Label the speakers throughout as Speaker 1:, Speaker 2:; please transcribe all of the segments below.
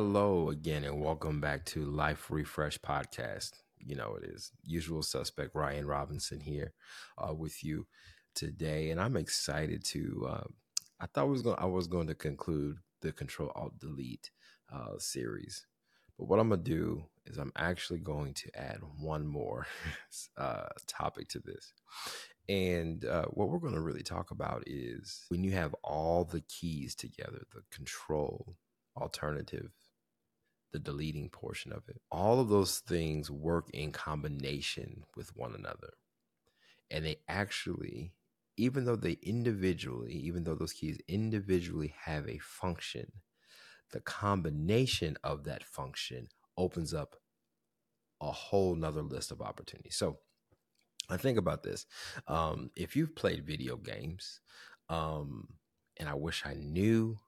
Speaker 1: Hello again, and welcome back to Life Refresh Podcast. You know it is usual suspect Ryan Robinson here uh, with you today, and I'm excited to. Uh, I thought I was going. I was going to conclude the Control Alt Delete uh, series, but what I'm gonna do is I'm actually going to add one more uh, topic to this, and uh, what we're going to really talk about is when you have all the keys together, the control, alternative, the deleting portion of it. All of those things work in combination with one another. And they actually, even though they individually, even though those keys individually have a function, the combination of that function opens up a whole nother list of opportunities. So I think about this. Um, if you've played video games, um, and I wish I knew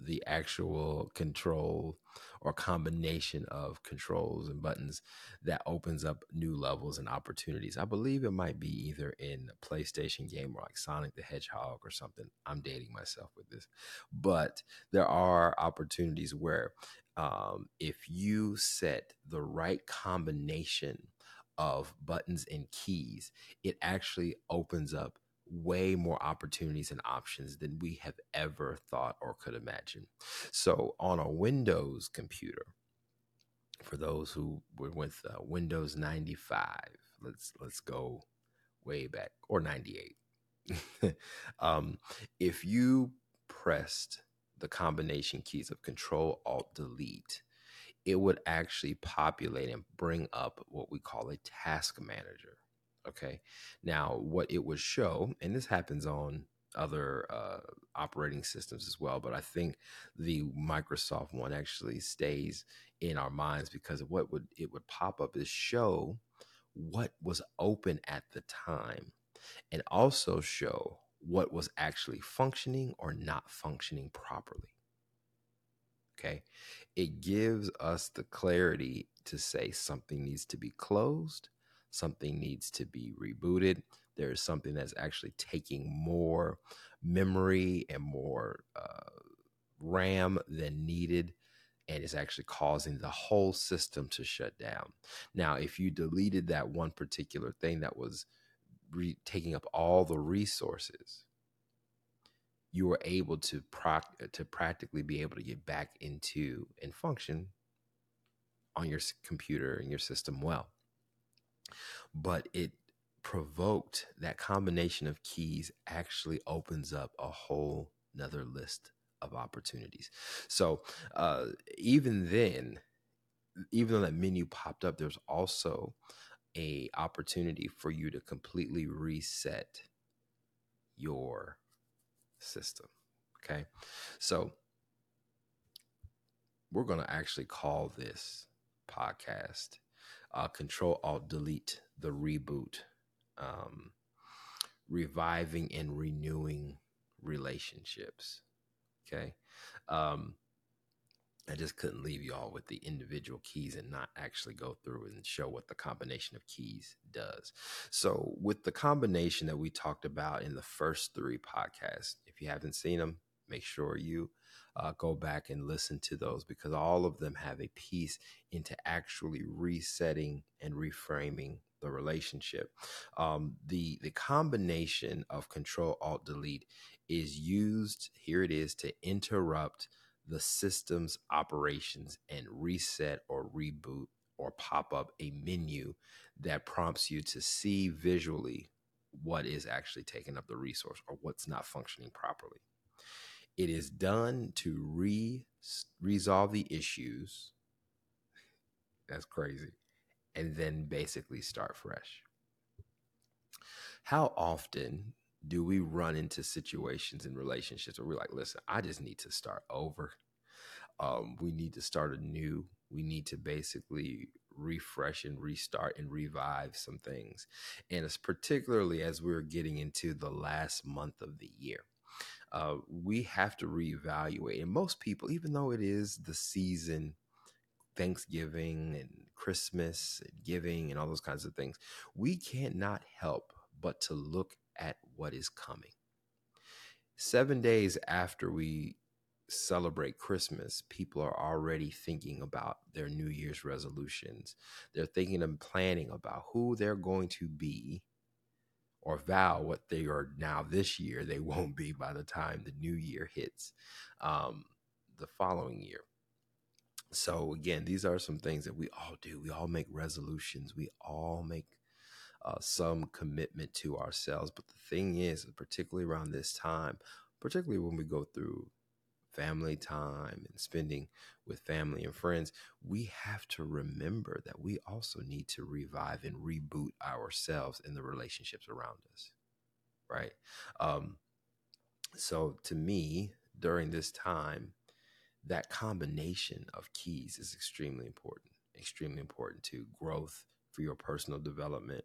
Speaker 1: the actual control or combination of controls and buttons that opens up new levels and opportunities. I believe it might be either in a PlayStation game or like Sonic the Hedgehog or something. I'm dating myself with this. But there are opportunities where um, if you set the right combination of buttons and keys, it actually opens up way more opportunities and options than we have ever thought or could imagine. So, on a Windows computer, for those who were with uh, Windows 95, let's let's go way back or 98. um, if you pressed the combination keys of Control Alt Delete, it would actually populate and bring up what we call a task manager. Okay. Now, what it would show, and this happens on other uh, operating systems as well, but I think the Microsoft one actually stays in our minds because what would it would pop up is show what was open at the time and also show what was actually functioning or not functioning properly. Okay. It gives us the clarity to say something needs to be closed something needs to be rebooted. There is something that's actually taking more memory and more uh, RAM than needed. And it's actually causing the whole system to shut down. Now, if you deleted that one particular thing that was re- taking up all the resources, you were able to to practically be able to get back into and function on your computer and your system well but it provoked that combination of keys actually opens up a whole nother list of opportunities. So uh, even then, even though that menu popped up, there's also a opportunity for you to completely reset your system. Okay, so we're going to actually call this podcast uh, Control Alt Delete the reboot, um, reviving and renewing relationships. Okay. Um, I just couldn't leave you all with the individual keys and not actually go through and show what the combination of keys does. So, with the combination that we talked about in the first three podcasts, if you haven't seen them, make sure you uh, go back and listen to those because all of them have a piece into actually resetting and reframing the relationship. Um, the the combination of Control Alt Delete is used. Here it is to interrupt the system's operations and reset or reboot or pop up a menu that prompts you to see visually what is actually taking up the resource or what's not functioning properly. It is done to re resolve the issues. That's crazy. And then basically start fresh. How often do we run into situations in relationships where we're like, listen, I just need to start over. Um, we need to start anew. We need to basically refresh and restart and revive some things. And it's particularly as we're getting into the last month of the year uh, we have to reevaluate. And most people, even though it is the season, Thanksgiving and Christmas and giving and all those kinds of things, we cannot help but to look at what is coming. Seven days after we celebrate Christmas, people are already thinking about their New Year's resolutions. They're thinking and planning about who they're going to be or vow what they are now this year, they won't be by the time the new year hits um, the following year. So, again, these are some things that we all do. We all make resolutions, we all make uh, some commitment to ourselves. But the thing is, particularly around this time, particularly when we go through family time and spending with family and friends, we have to remember that we also need to revive and reboot ourselves in the relationships around us. Right. Um, so to me, during this time, that combination of keys is extremely important, extremely important to growth for your personal development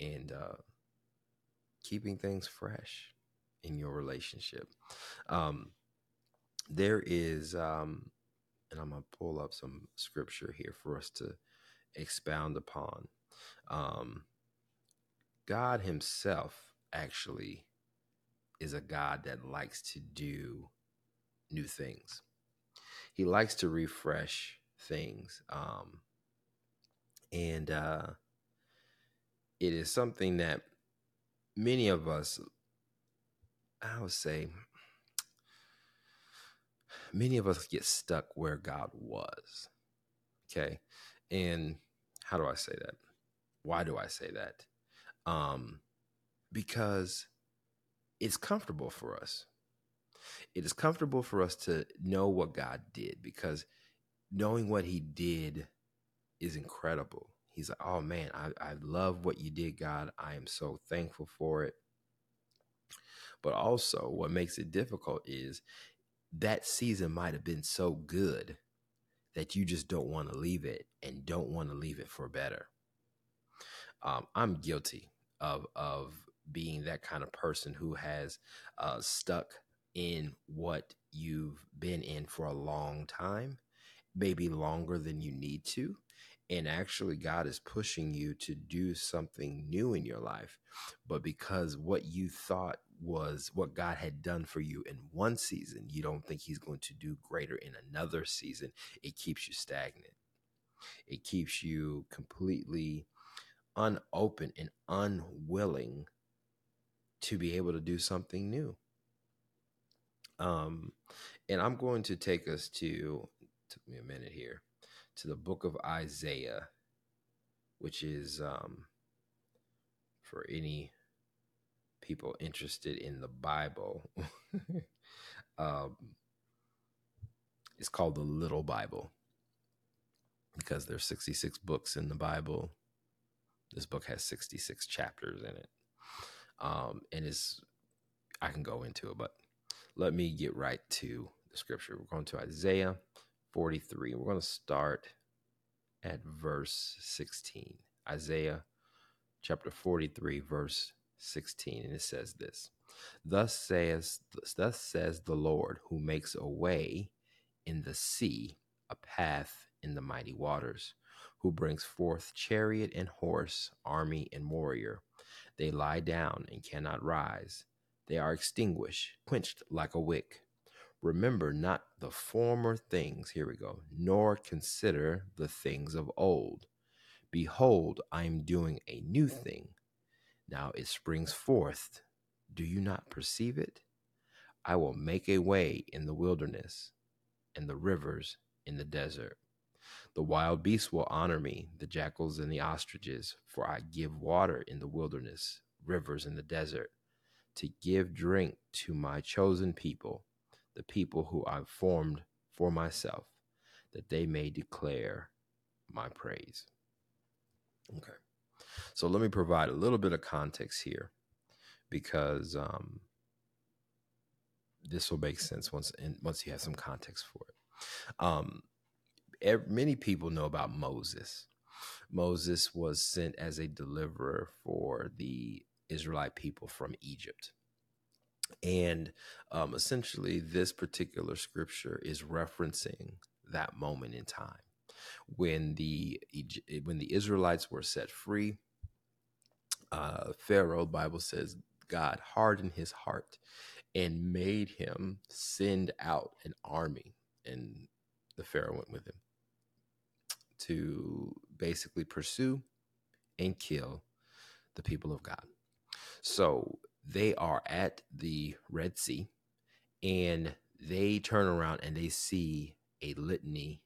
Speaker 1: and uh, keeping things fresh in your relationship. Um, there is, um, and I'm going to pull up some scripture here for us to expound upon. Um, God Himself actually is a God that likes to do new things. He likes to refresh things. Um, and uh, it is something that many of us, I would say, many of us get stuck where God was. Okay. And how do I say that? Why do I say that? Um, because it's comfortable for us. It is comfortable for us to know what God did because knowing what He did is incredible. He's like, oh man, I, I love what you did, God. I am so thankful for it. But also, what makes it difficult is that season might have been so good that you just don't want to leave it and don't want to leave it for better. Um, I'm guilty of of being that kind of person who has uh, stuck in what you've been in for a long time, maybe longer than you need to, and actually God is pushing you to do something new in your life, but because what you thought was what God had done for you in one season, you don't think He's going to do greater in another season. It keeps you stagnant. It keeps you completely unopen and unwilling to be able to do something new. Um, and I'm going to take us to took me a minute here to the book of Isaiah, which is um, for any people interested in the Bible. um, it's called the Little Bible because there's 66 books in the Bible. This book has 66 chapters in it. Um, and it's, I can go into it, but let me get right to the scripture. We're going to Isaiah 43. We're going to start at verse 16. Isaiah chapter 43, verse 16 and it says this thus says thus says the lord who makes a way in the sea a path in the mighty waters who brings forth chariot and horse army and warrior. They lie down and cannot rise. They are extinguished quenched like a wick. Remember not the former things here we go nor consider the things of old. Behold i am doing a new thing now it springs forth. Do you not perceive it? I will make a way in the wilderness and the rivers in the desert. The wild beasts will honor me, the jackals and the ostriches, for I give water in the wilderness, rivers in the desert, to give drink to my chosen people, the people who I've formed for myself, that they may declare my praise. Okay. So let me provide a little bit of context here because um, this will make sense once and once you have some context for it. Um, every, many people know about Moses. Moses was sent as a deliverer for the Israelite people from Egypt. And um, essentially, this particular scripture is referencing that moment in time when the when the Israelites were set free uh, Pharaoh, Bible says God hardened his heart and made him send out an army. And the Pharaoh went with him to basically pursue and kill the people of God. So they are at the Red Sea and they turn around and they see a litany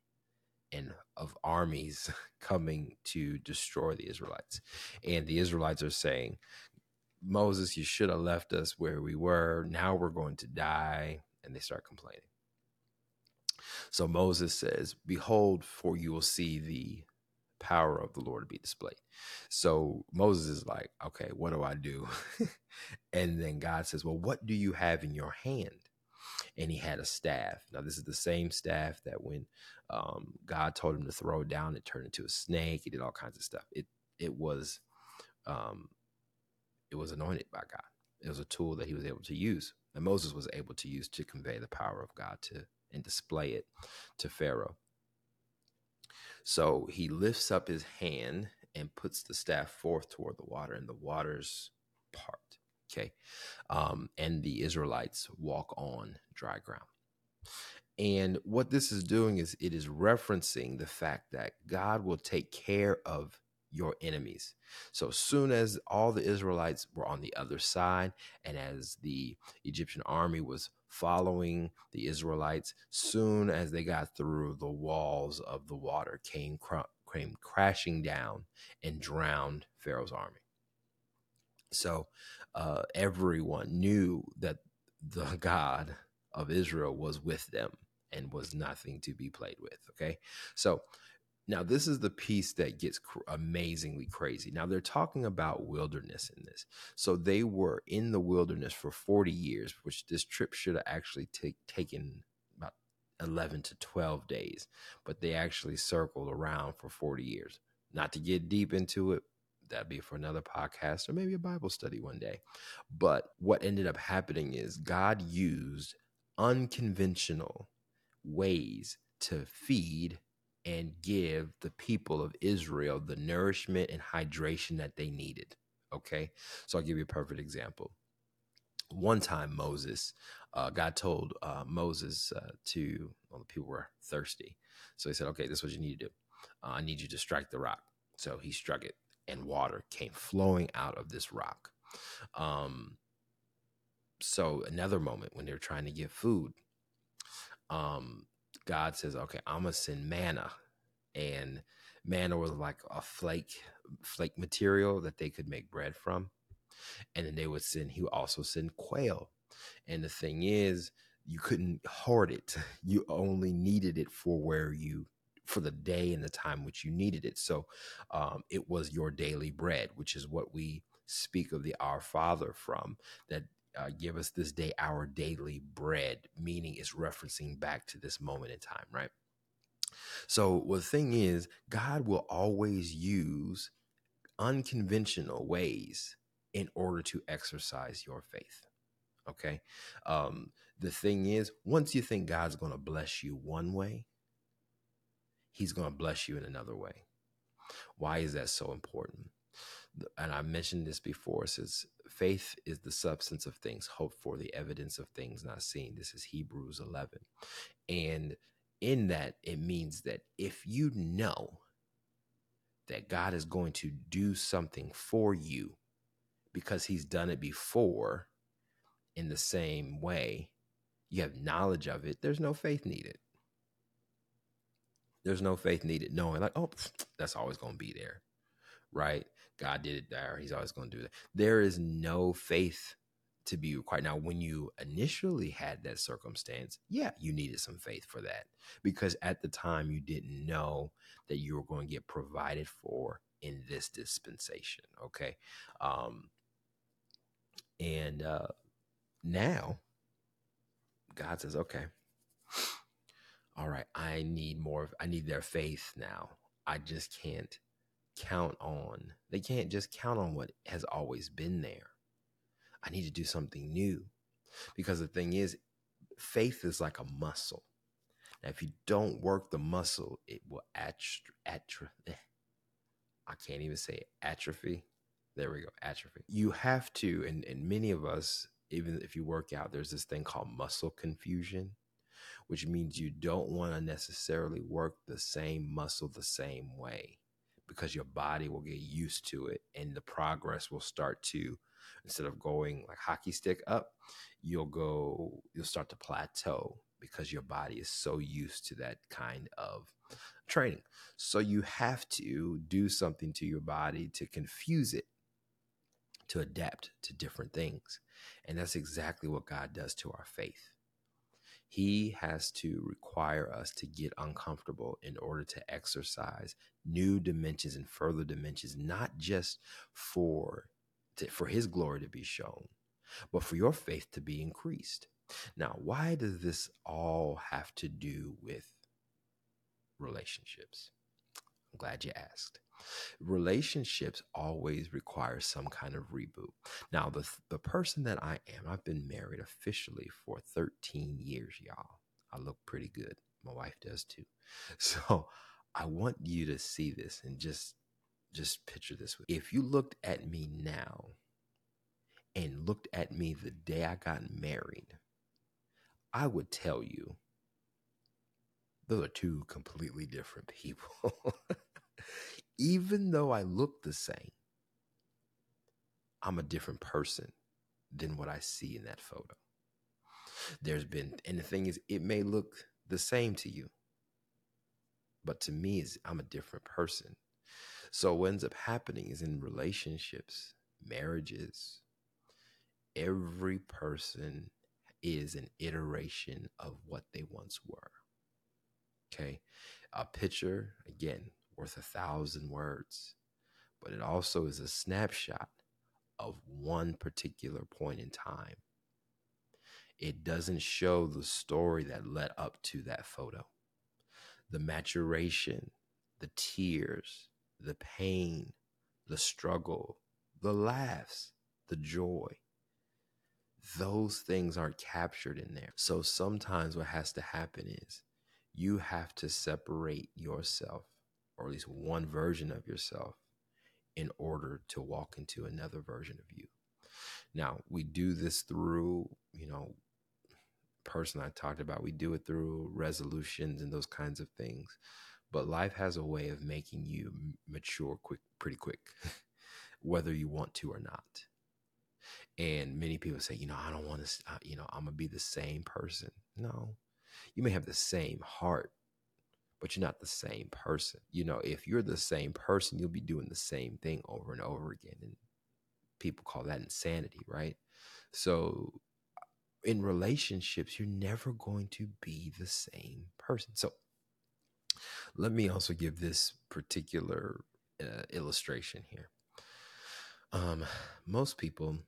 Speaker 1: and of armies coming to destroy the Israelites. And the Israelites are saying, Moses, you should have left us where we were. Now we're going to die. And they start complaining. So Moses says, Behold, for you will see the power of the Lord be displayed. So Moses is like, Okay, what do I do? and then God says, Well, what do you have in your hand? And he had a staff. Now, this is the same staff that when um, God told him to throw it down, it turned into a snake. He did all kinds of stuff. It it was um, it was anointed by God. It was a tool that he was able to use, and Moses was able to use to convey the power of God to and display it to Pharaoh. So he lifts up his hand and puts the staff forth toward the water, and the waters part. Okay. Um, and the Israelites walk on dry ground. And what this is doing is it is referencing the fact that God will take care of your enemies. So soon as all the Israelites were on the other side, and as the Egyptian army was following the Israelites, soon as they got through, the walls of the water came, cr- came crashing down and drowned Pharaoh's army. So uh, everyone knew that the God of Israel was with them and was nothing to be played with. Okay. So now, this is the piece that gets cr- amazingly crazy. Now, they're talking about wilderness in this. So, they were in the wilderness for 40 years, which this trip should have actually take, taken about 11 to 12 days, but they actually circled around for 40 years. Not to get deep into it, that'd be for another podcast or maybe a Bible study one day. But what ended up happening is God used unconventional ways to feed and give the people of Israel the nourishment and hydration that they needed. Okay. So I'll give you a perfect example. One time, Moses, uh, God told uh, Moses uh, to, well, the people were thirsty. So he said, okay, this is what you need to do. Uh, I need you to strike the rock. So he struck it, and water came flowing out of this rock. Um, so another moment when they're trying to get food, um, God says, okay, I'm gonna send manna. And manna was like a flake, flake material that they could make bread from. And then they would send, he would also send quail. And the thing is, you couldn't hoard it. You only needed it for where you for the day and the time which you needed it. So um, it was your daily bread, which is what we speak of the Our Father from. That uh, give us this day our daily bread, meaning it's referencing back to this moment in time, right? So, well, the thing is, God will always use unconventional ways in order to exercise your faith. Okay. Um, the thing is, once you think God's going to bless you one way, he's going to bless you in another way. Why is that so important? And I mentioned this before, says faith is the substance of things hoped for, the evidence of things not seen. This is Hebrews 11. And in that, it means that if you know that God is going to do something for you because he's done it before in the same way, you have knowledge of it, there's no faith needed. There's no faith needed knowing, like, oh, that's always going to be there, right? God did it there. He's always going to do that. There is no faith to be required. Now, when you initially had that circumstance, yeah, you needed some faith for that because at the time you didn't know that you were going to get provided for in this dispensation. Okay. Um, and uh, now God says, okay, all right, I need more, I need their faith now. I just can't count on, they can't just count on what has always been there. I need to do something new. Because the thing is, faith is like a muscle. Now, if you don't work the muscle, it will atrophy. Atro- eh, I can't even say atrophy. There we go. Atrophy. You have to, and, and many of us, even if you work out, there's this thing called muscle confusion, which means you don't want to necessarily work the same muscle the same way because your body will get used to it and the progress will start to instead of going like hockey stick up you'll go you'll start to plateau because your body is so used to that kind of training. So you have to do something to your body to confuse it to adapt to different things. And that's exactly what God does to our faith he has to require us to get uncomfortable in order to exercise new dimensions and further dimensions, not just for to, for His glory to be shown, but for your faith to be increased. Now, why does this all have to do with relationships? I'm glad you asked. Relationships always require some kind of reboot. Now, the the person that I am, I've been married officially for 13 years, y'all. I look pretty good. My wife does too. So, I want you to see this and just just picture this. If you looked at me now and looked at me the day I got married, I would tell you those are two completely different people. Even though I look the same, I'm a different person than what I see in that photo. There's been, and the thing is, it may look the same to you, but to me, is I'm a different person. So what ends up happening is in relationships, marriages, every person is an iteration of what they once were. Okay. A picture, again, worth a thousand words, but it also is a snapshot of one particular point in time. It doesn't show the story that led up to that photo, the maturation, the tears, the pain, the struggle, the laughs, the joy. Those things aren't captured in there. So sometimes what has to happen is you have to separate yourself or at least one version of yourself in order to walk into another version of you. Now, we do this through, you know, person I talked about, we do it through resolutions and those kinds of things. But life has a way of making you mature quick pretty quick, whether you want to or not. And many people say, you know, I don't want to, you know, I'm going to be the same person. No, you may have the same heart, but you're not the same person. You know, if you're the same person, you'll be doing the same thing over and over again. And people call that insanity, right? So in relationships, you're never going to be the same person. So let me also give this particular uh, illustration here. Um, most people,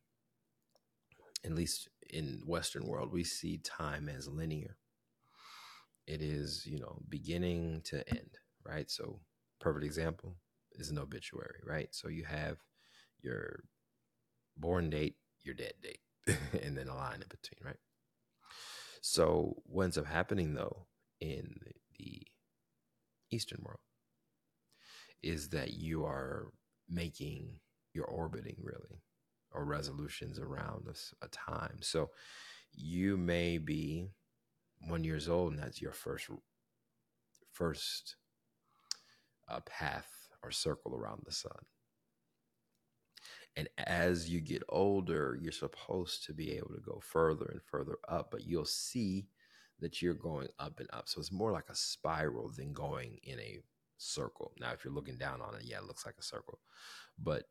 Speaker 1: at least in Western world, we see time as linear it is you know beginning to end right? So perfect example is an obituary right? So you have your born date your dead date and then a line in between right? So what ends up happening though in the eastern world is that you are making you're orbiting really or resolutions around a, a time. So you may be one years old and that's your first first uh, path or circle around the sun. And as you get older you're supposed to be able to go further and further up but you'll see that you're going up and up. So it's more like a spiral than going in a circle. Now if you're looking down on it yeah it looks like a circle. But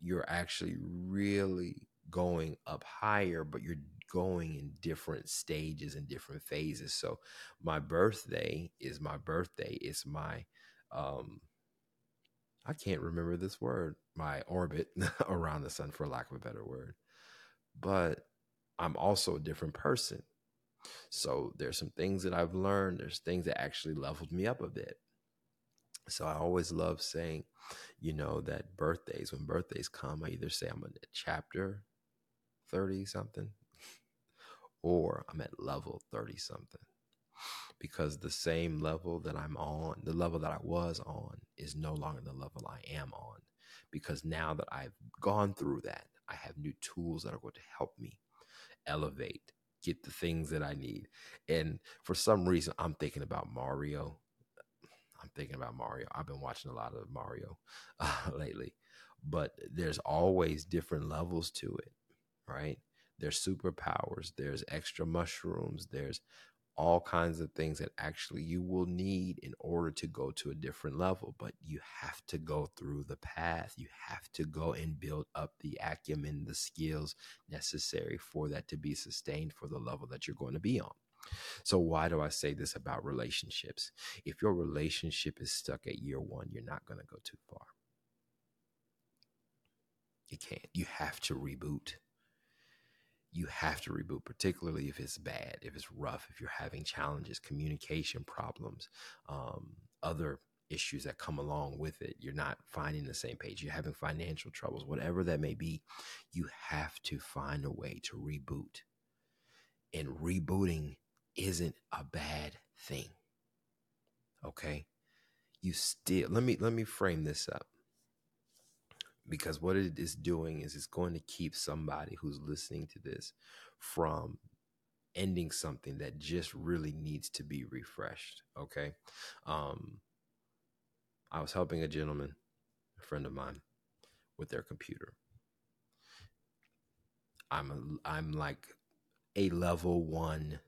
Speaker 1: you're actually really going up higher but you're going in different stages and different phases. So my birthday is my birthday. It's my um I can't remember this word, my orbit around the sun for lack of a better word. But I'm also a different person. So there's some things that I've learned, there's things that actually leveled me up a bit. So I always love saying, you know, that birthdays, when birthdays come, I either say I'm a chapter 30 something or I'm at level 30 something. Because the same level that I'm on, the level that I was on, is no longer the level I am on because now that I've gone through that, I have new tools that are going to help me elevate, get the things that I need. And for some reason, I'm thinking about Mario. I'm thinking about Mario. I've been watching a lot of Mario uh, lately, but there's always different levels to it, right? There's superpowers, there's extra mushrooms, there's all kinds of things that actually you will need in order to go to a different level. But you have to go through the path. You have to go and build up the acumen, the skills necessary for that to be sustained for the level that you're going to be on. So, why do I say this about relationships? If your relationship is stuck at year one, you're not going to go too far. You can't. You have to reboot you have to reboot, particularly if it's bad, if it's rough, if you're having challenges, communication problems, um, other issues that come along with it. You're not finding the same page. You're having financial troubles, whatever that may be. You have to find a way to reboot. And rebooting isn't a bad thing. Okay? You still let me let me frame this up because what it is doing is it's going to keep somebody who's listening to this from ending something that just really needs to be refreshed okay? Um i was helping a gentleman a friend of mine with their computer. I'm a, i'm like a level 1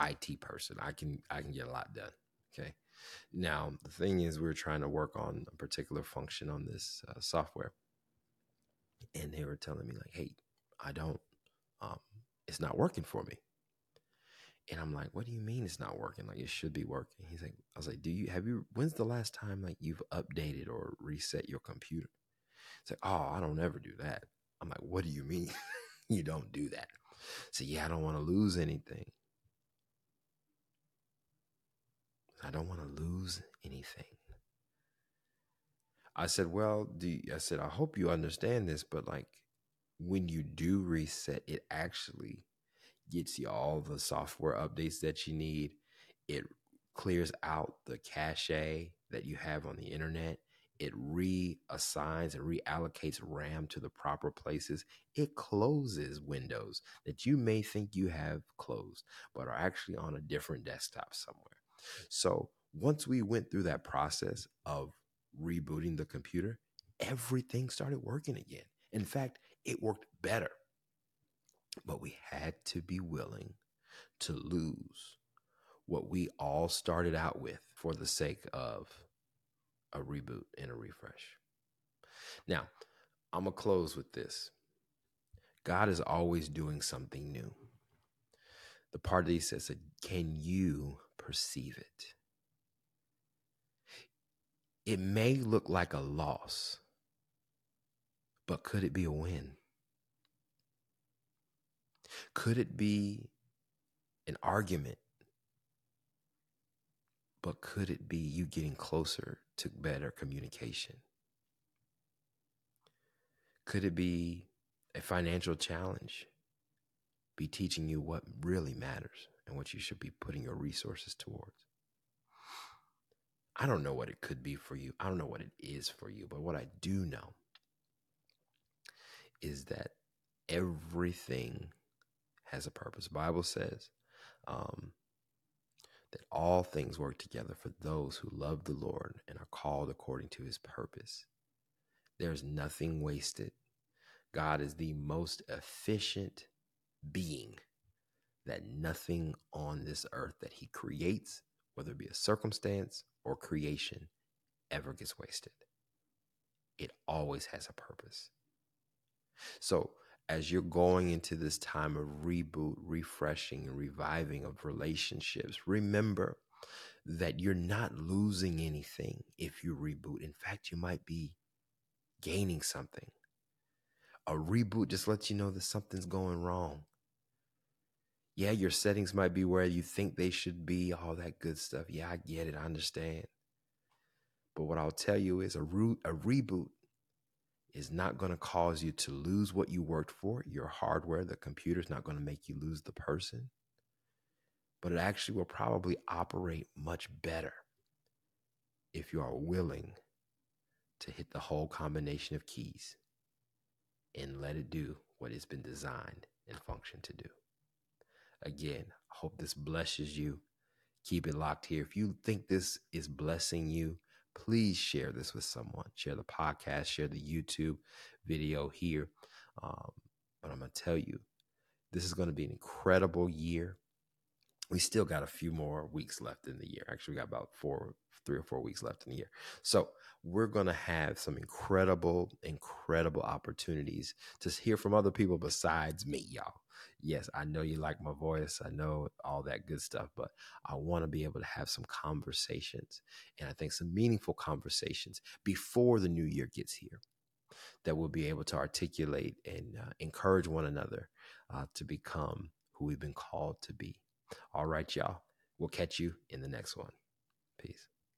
Speaker 1: IT person. I can i can get a lot done okay now, the thing is, we are trying to work on a particular function on this uh, software. And they were telling me, like, hey, I don't, um, it's not working for me. And I'm like, what do you mean it's not working? Like, it should be working. He's like, I was like, do you, have you, when's the last time like you've updated or reset your computer? It's like, oh, I don't ever do that. I'm like, what do you mean you don't do that? So, yeah, I don't want to lose anything. I don't want to lose anything. I said, Well, do I said, I hope you understand this, but like when you do reset, it actually gets you all the software updates that you need. It clears out the cache that you have on the internet. It reassigns and reallocates RAM to the proper places. It closes windows that you may think you have closed, but are actually on a different desktop somewhere. So once we went through that process of rebooting the computer, everything started working again. In fact, it worked better. But we had to be willing to lose what we all started out with for the sake of a reboot and a refresh. Now, I'm going to close with this God is always doing something new. The part that he says, Can you perceive it. It may look like a loss, but could it be a win? Could it be an argument? But could it be you getting closer to better communication? Could it be a financial challenge? Be teaching you what really matters and what you should be putting your resources towards. I don't know what it could be for you. I don't know what it is for you, but what I do know is that everything has a purpose. The Bible says um, that all things work together for those who love the Lord and are called according to his purpose. There's nothing wasted. God is the most efficient being that nothing on this earth that he creates, whether it be a circumstance or creation, ever gets wasted. It always has a purpose. So, as you're going into this time of reboot, refreshing, and reviving of relationships, remember that you're not losing anything if you reboot. In fact, you might be gaining something. A reboot just lets you know that something's going wrong yeah, your settings might be where you think they should be, all that good stuff. Yeah, I get it. I understand. But what I'll tell you is a root, a reboot is not going to cause you to lose what you worked for. Your hardware, the computer is not going to make you lose the person. But it actually will probably operate much better if you are willing to hit the whole combination of keys and let it do what it's been designed and functioned to do. Again, I hope this blesses you. Keep it locked here. If you think this is blessing you, please share this with someone. Share the podcast, share the YouTube video here. Um, but I'm going to tell you, this is going to be an incredible year. We still got a few more weeks left in the year. Actually, we got about four, three or four weeks left in the year. So we're going to have some incredible, incredible opportunities to hear from other people besides me, y'all. Yes, I know you like my voice. I know all that good stuff, but I want to be able to have some conversations and I think some meaningful conversations before the new year gets here that we'll be able to articulate and uh, encourage one another uh, to become who we've been called to be. All right, y'all. We'll catch you in the next one. Peace.